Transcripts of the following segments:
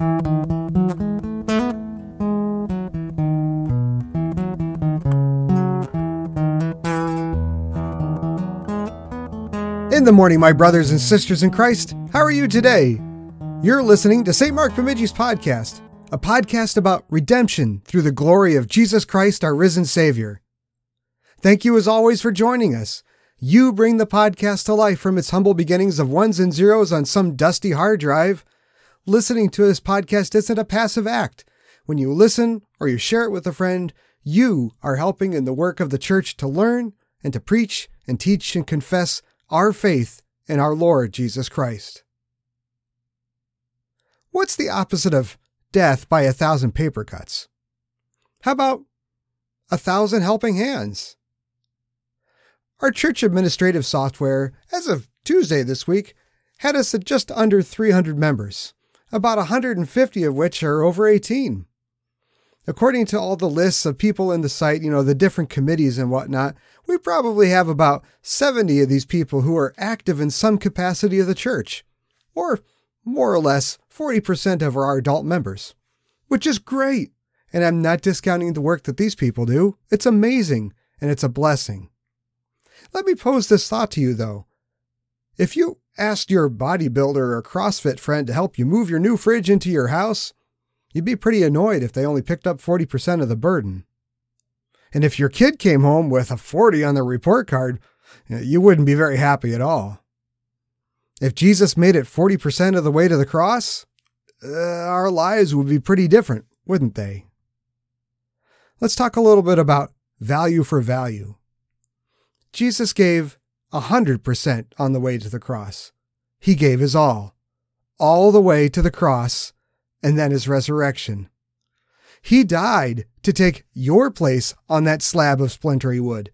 In the morning, my brothers and sisters in Christ, how are you today? You're listening to St. Mark Bemidji's podcast, a podcast about redemption through the glory of Jesus Christ, our risen Savior. Thank you as always for joining us. You bring the podcast to life from its humble beginnings of ones and zeros on some dusty hard drive. Listening to this podcast isn't a passive act. When you listen or you share it with a friend, you are helping in the work of the church to learn and to preach and teach and confess our faith in our Lord Jesus Christ. What's the opposite of death by a thousand paper cuts? How about a thousand helping hands? Our church administrative software, as of Tuesday this week, had us at just under 300 members, about 150 of which are over 18. According to all the lists of people in the site, you know, the different committees and whatnot, we probably have about 70 of these people who are active in some capacity of the church, or more or less 40% of our adult members, which is great. And I'm not discounting the work that these people do. It's amazing and it's a blessing. Let me pose this thought to you though. If you asked your bodybuilder or CrossFit friend to help you move your new fridge into your house, You'd be pretty annoyed if they only picked up 40% of the burden. And if your kid came home with a 40 on their report card, you wouldn't be very happy at all. If Jesus made it 40% of the way to the cross, uh, our lives would be pretty different, wouldn't they? Let's talk a little bit about value for value. Jesus gave 100% on the way to the cross. He gave his all, all the way to the cross and then his resurrection. He died to take your place on that slab of splintery wood.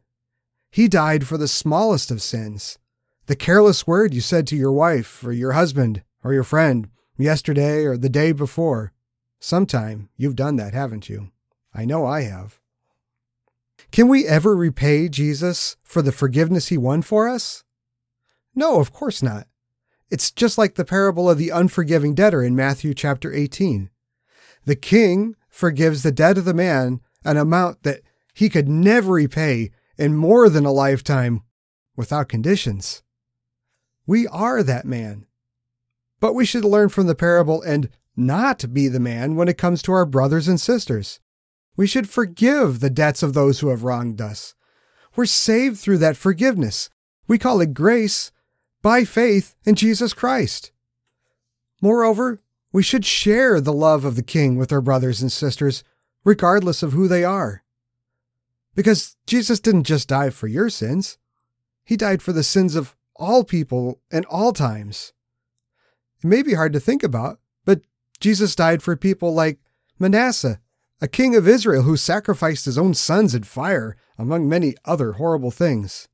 He died for the smallest of sins, the careless word you said to your wife or your husband or your friend yesterday or the day before. Sometime you've done that, haven't you? I know I have. Can we ever repay Jesus for the forgiveness he won for us? No, of course not. It's just like the parable of the unforgiving debtor in Matthew chapter 18. The king forgives the debt of the man an amount that he could never repay in more than a lifetime without conditions. We are that man. But we should learn from the parable and not be the man when it comes to our brothers and sisters. We should forgive the debts of those who have wronged us. We're saved through that forgiveness. We call it grace, by faith in Jesus Christ. Moreover, we should share the love of the King with our brothers and sisters, regardless of who they are. Because Jesus didn't just die for your sins, He died for the sins of all people and all times. It may be hard to think about, but Jesus died for people like Manasseh, a king of Israel who sacrificed his own sons in fire, among many other horrible things.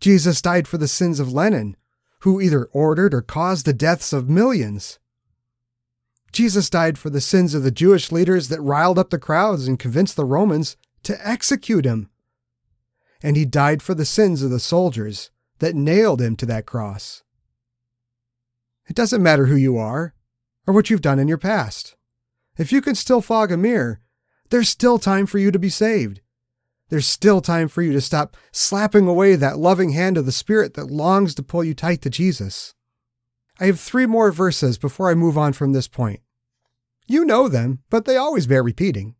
Jesus died for the sins of Lenin, who either ordered or caused the deaths of millions. Jesus died for the sins of the Jewish leaders that riled up the crowds and convinced the Romans to execute him. And he died for the sins of the soldiers that nailed him to that cross. It doesn't matter who you are or what you've done in your past. If you can still fog a mirror, there's still time for you to be saved. There's still time for you to stop slapping away that loving hand of the Spirit that longs to pull you tight to Jesus. I have three more verses before I move on from this point. You know them, but they always bear repeating.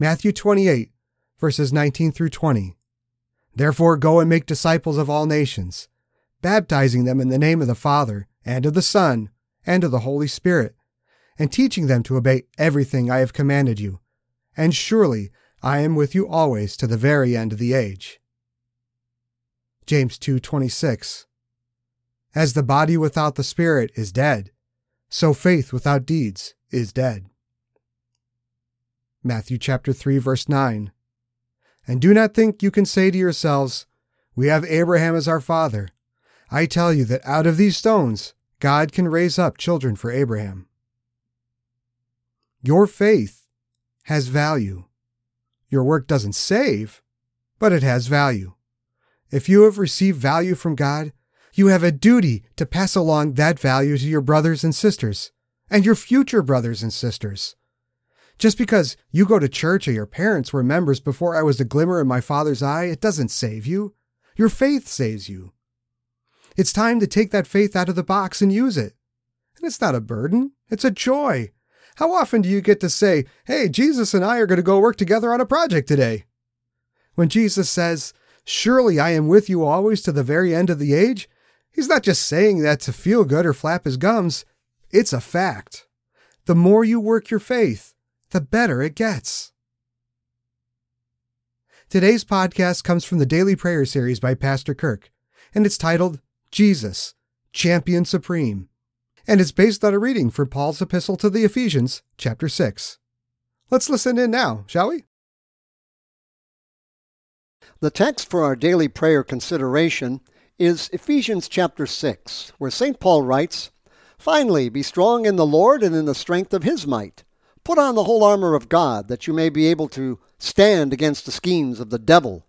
Matthew 28, verses 19 through 20. Therefore go and make disciples of all nations, baptizing them in the name of the Father, and of the Son, and of the Holy Spirit, and teaching them to obey everything I have commanded you. And surely I am with you always to the very end of the age. James 2:26 As the body without the spirit is dead, so faith without deeds is dead. Matthew chapter 3 verse 9 And do not think you can say to yourselves, we have Abraham as our father. I tell you that out of these stones God can raise up children for Abraham. Your faith has value. Your work doesn't save, but it has value. If you have received value from God, you have a duty to pass along that value to your brothers and sisters, and your future brothers and sisters. Just because you go to church or your parents were members before I was a glimmer in my father's eye, it doesn't save you. Your faith saves you. It's time to take that faith out of the box and use it. And it's not a burden, it's a joy. How often do you get to say, Hey, Jesus and I are going to go work together on a project today? When Jesus says, Surely I am with you always to the very end of the age, he's not just saying that to feel good or flap his gums. It's a fact. The more you work your faith, the better it gets. Today's podcast comes from the Daily Prayer Series by Pastor Kirk, and it's titled Jesus, Champion Supreme, and it's based on a reading from Paul's epistle to the Ephesians, chapter 6. Let's listen in now, shall we? The text for our daily prayer consideration is Ephesians chapter 6, where St. Paul writes, Finally, be strong in the Lord and in the strength of his might. Put on the whole armor of God, that you may be able to stand against the schemes of the devil.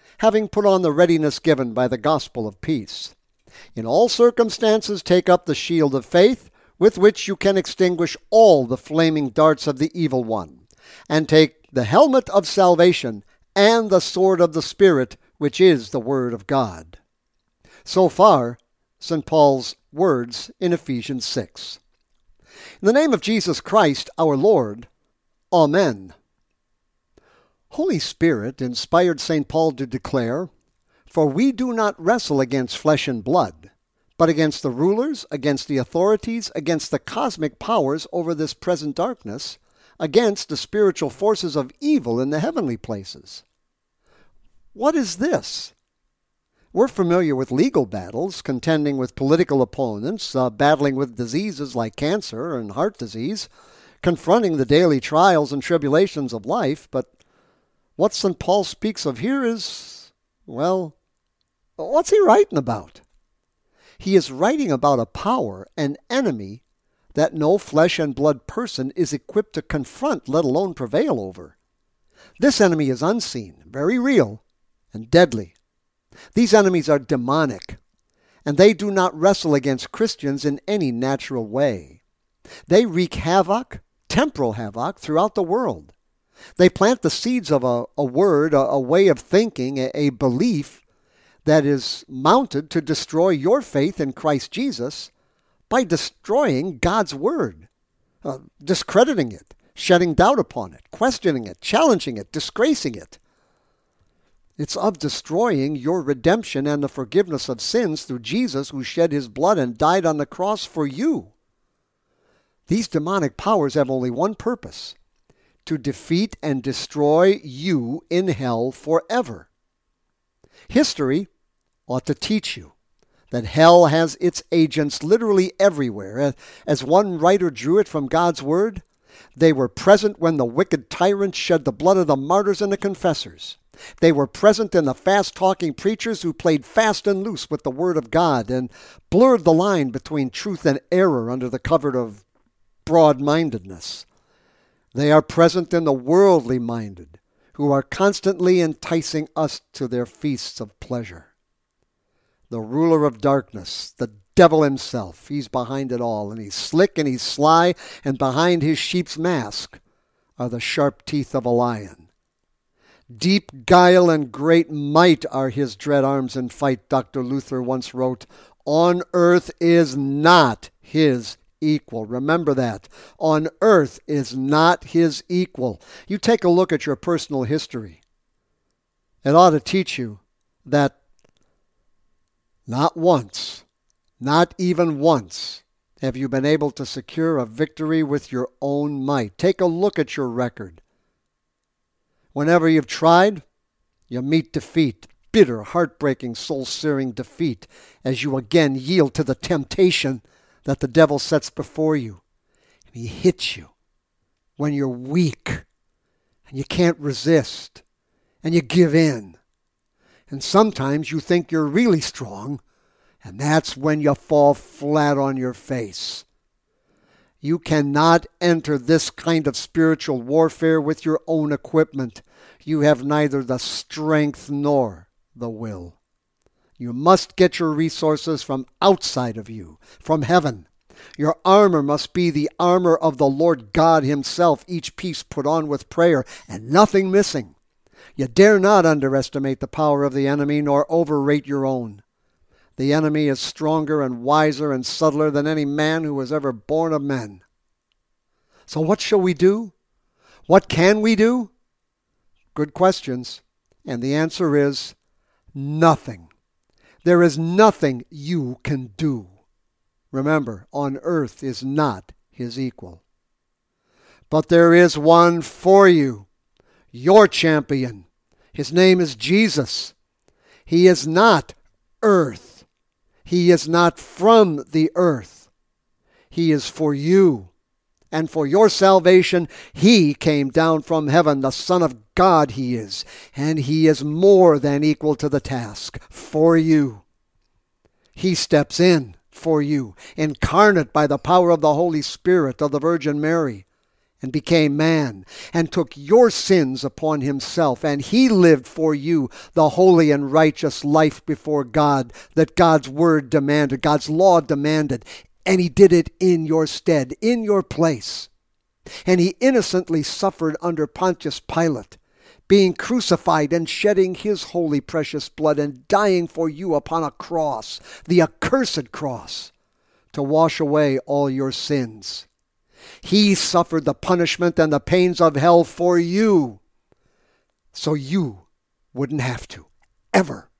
having put on the readiness given by the gospel of peace. In all circumstances, take up the shield of faith, with which you can extinguish all the flaming darts of the evil one, and take the helmet of salvation and the sword of the Spirit, which is the Word of God. So far, St. Paul's words in Ephesians 6. In the name of Jesus Christ, our Lord, Amen. Holy Spirit inspired St. Paul to declare, For we do not wrestle against flesh and blood, but against the rulers, against the authorities, against the cosmic powers over this present darkness, against the spiritual forces of evil in the heavenly places. What is this? We're familiar with legal battles, contending with political opponents, uh, battling with diseases like cancer and heart disease confronting the daily trials and tribulations of life, but what St. Paul speaks of here is, well, what's he writing about? He is writing about a power, an enemy, that no flesh and blood person is equipped to confront, let alone prevail over. This enemy is unseen, very real, and deadly. These enemies are demonic, and they do not wrestle against Christians in any natural way. They wreak havoc temporal havoc throughout the world. They plant the seeds of a, a word, a, a way of thinking, a, a belief that is mounted to destroy your faith in Christ Jesus by destroying God's word, uh, discrediting it, shedding doubt upon it, questioning it, challenging it, disgracing it. It's of destroying your redemption and the forgiveness of sins through Jesus who shed his blood and died on the cross for you. These demonic powers have only one purpose to defeat and destroy you in hell forever. History ought to teach you that hell has its agents literally everywhere. As one writer drew it from God's Word, they were present when the wicked tyrants shed the blood of the martyrs and the confessors. They were present in the fast talking preachers who played fast and loose with the Word of God and blurred the line between truth and error under the cover of broad mindedness. They are present in the worldly minded, who are constantly enticing us to their feasts of pleasure. The ruler of darkness, the devil himself, he's behind it all, and he's slick and he's sly, and behind his sheep's mask are the sharp teeth of a lion. Deep guile and great might are his dread arms in fight, Dr. Luther once wrote. On earth is not his equal. Remember that. On earth is not his equal. You take a look at your personal history. It ought to teach you that not once, not even once, have you been able to secure a victory with your own might. Take a look at your record. Whenever you've tried, you meet defeat, bitter, heartbreaking, soul searing defeat, as you again yield to the temptation that the devil sets before you. And he hits you when you're weak and you can't resist and you give in. And sometimes you think you're really strong, and that's when you fall flat on your face. You cannot enter this kind of spiritual warfare with your own equipment. You have neither the strength nor the will. You must get your resources from outside of you, from heaven. Your armor must be the armor of the Lord God Himself, each piece put on with prayer, and nothing missing. You dare not underestimate the power of the enemy, nor overrate your own. The enemy is stronger and wiser and subtler than any man who was ever born of men. So, what shall we do? What can we do? Good questions. And the answer is nothing. There is nothing you can do. Remember, on earth is not his equal. But there is one for you, your champion. His name is Jesus. He is not earth. He is not from the earth. He is for you. And for your salvation, He came down from heaven. The Son of God He is. And He is more than equal to the task for you. He steps in for you, incarnate by the power of the Holy Spirit of the Virgin Mary, and became man, and took your sins upon himself, and he lived for you the holy and righteous life before God that God's word demanded, God's law demanded, and he did it in your stead, in your place. And he innocently suffered under Pontius Pilate being crucified and shedding his holy precious blood and dying for you upon a cross, the accursed cross, to wash away all your sins. He suffered the punishment and the pains of hell for you, so you wouldn't have to, ever.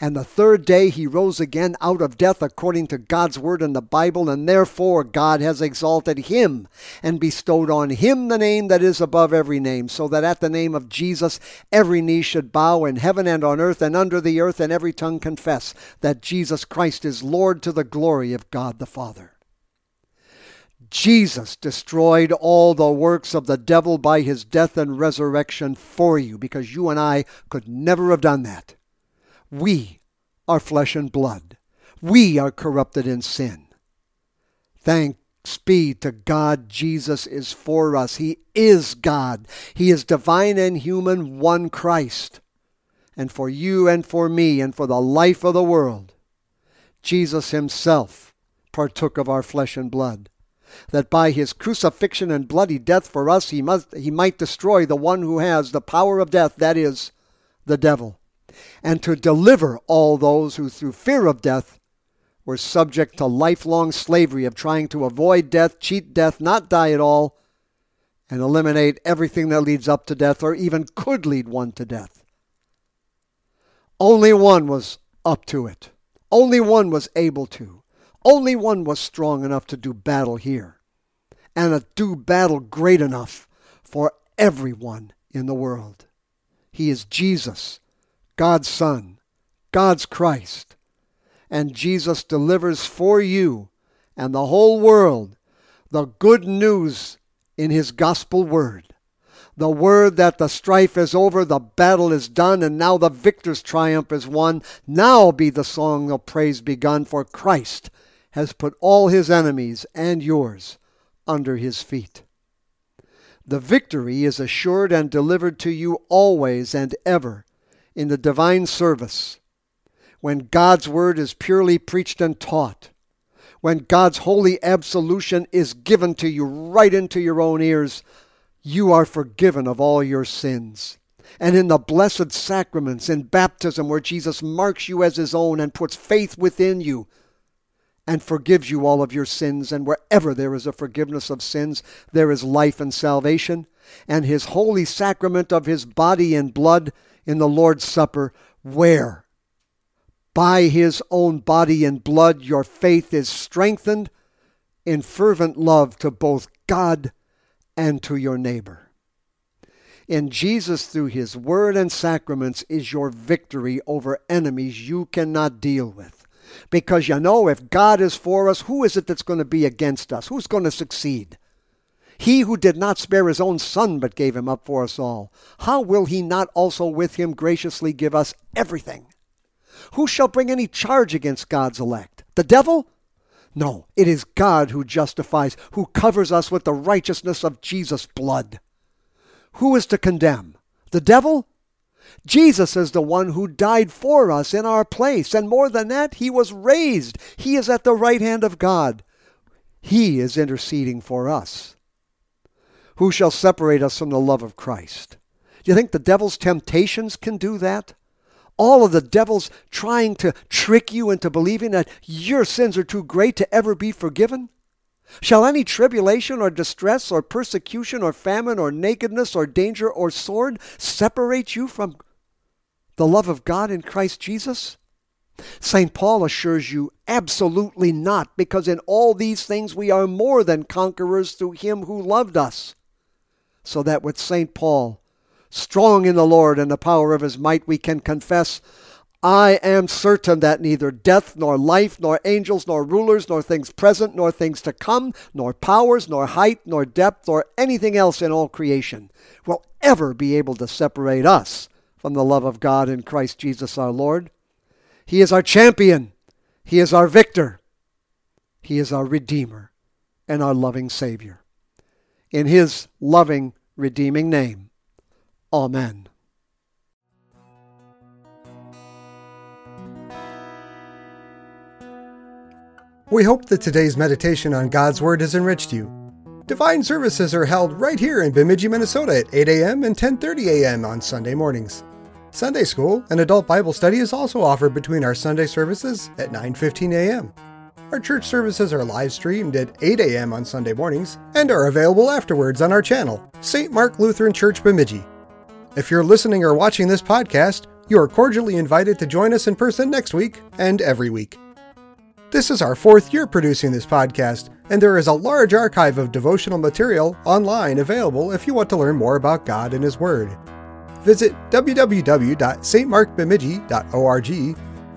And the third day he rose again out of death according to God's word in the Bible, and therefore God has exalted him and bestowed on him the name that is above every name, so that at the name of Jesus every knee should bow in heaven and on earth and under the earth, and every tongue confess that Jesus Christ is Lord to the glory of God the Father. Jesus destroyed all the works of the devil by his death and resurrection for you, because you and I could never have done that. We are flesh and blood. We are corrupted in sin. Thanks be to God, Jesus is for us. He is God. He is divine and human, one Christ. And for you and for me and for the life of the world, Jesus himself partook of our flesh and blood that by his crucifixion and bloody death for us he must he might destroy the one who has the power of death that is the devil and to deliver all those who, through fear of death, were subject to lifelong slavery of trying to avoid death, cheat death, not die at all, and eliminate everything that leads up to death or even could lead one to death. Only one was up to it. Only one was able to. Only one was strong enough to do battle here. And to do battle great enough for everyone in the world. He is Jesus God's Son, God's Christ. And Jesus delivers for you and the whole world the good news in his gospel word. The word that the strife is over, the battle is done, and now the victor's triumph is won. Now be the song of praise begun, for Christ has put all his enemies and yours under his feet. The victory is assured and delivered to you always and ever in the divine service, when God's word is purely preached and taught, when God's holy absolution is given to you right into your own ears, you are forgiven of all your sins. And in the blessed sacraments, in baptism, where Jesus marks you as his own and puts faith within you and forgives you all of your sins, and wherever there is a forgiveness of sins, there is life and salvation. And his holy sacrament of his body and blood in the Lord's Supper, where by his own body and blood your faith is strengthened in fervent love to both God and to your neighbor. In Jesus, through his word and sacraments, is your victory over enemies you cannot deal with. Because you know, if God is for us, who is it that's going to be against us? Who's going to succeed? He who did not spare his own son but gave him up for us all, how will he not also with him graciously give us everything? Who shall bring any charge against God's elect? The devil? No, it is God who justifies, who covers us with the righteousness of Jesus' blood. Who is to condemn? The devil? Jesus is the one who died for us in our place, and more than that, he was raised. He is at the right hand of God. He is interceding for us. Who shall separate us from the love of Christ? Do you think the devil's temptations can do that? All of the devil's trying to trick you into believing that your sins are too great to ever be forgiven? Shall any tribulation or distress or persecution or famine or nakedness or danger or sword separate you from the love of God in Christ Jesus? St. Paul assures you absolutely not, because in all these things we are more than conquerors through him who loved us. So that with St. Paul, strong in the Lord and the power of his might, we can confess, I am certain that neither death, nor life, nor angels, nor rulers, nor things present, nor things to come, nor powers, nor height, nor depth, nor anything else in all creation will ever be able to separate us from the love of God in Christ Jesus our Lord. He is our champion. He is our victor. He is our Redeemer and our loving Savior. In His loving, redeeming name, Amen. We hope that today's meditation on God's Word has enriched you. Divine services are held right here in Bemidji, Minnesota at 8 a.m. and 10:30 a.m. on Sunday mornings. Sunday school and adult Bible study is also offered between our Sunday services at 9:15 a.m. Our church services are live streamed at 8 a.m. on Sunday mornings and are available afterwards on our channel, St. Mark Lutheran Church Bemidji. If you're listening or watching this podcast, you are cordially invited to join us in person next week and every week. This is our fourth year producing this podcast, and there is a large archive of devotional material online available if you want to learn more about God and His Word. Visit www.stmarkbemidji.org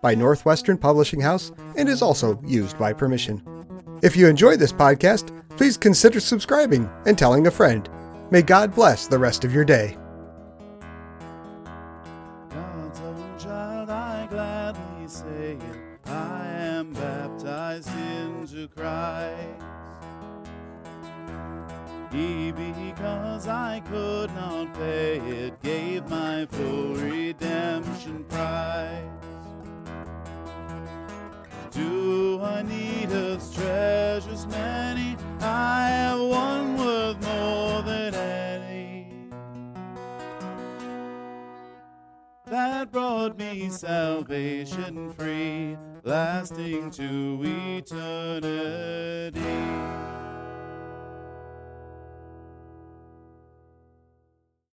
by Northwestern Publishing House and is also used by permission. If you enjoy this podcast, please consider subscribing and telling a friend. May God bless the rest of your day. God's own child, I gladly say it. I am baptized into Christ. He, because I could not pay it, gave my full redemption price. I need His treasures many? I have one worth more than any. that brought me salvation free, lasting to eternity.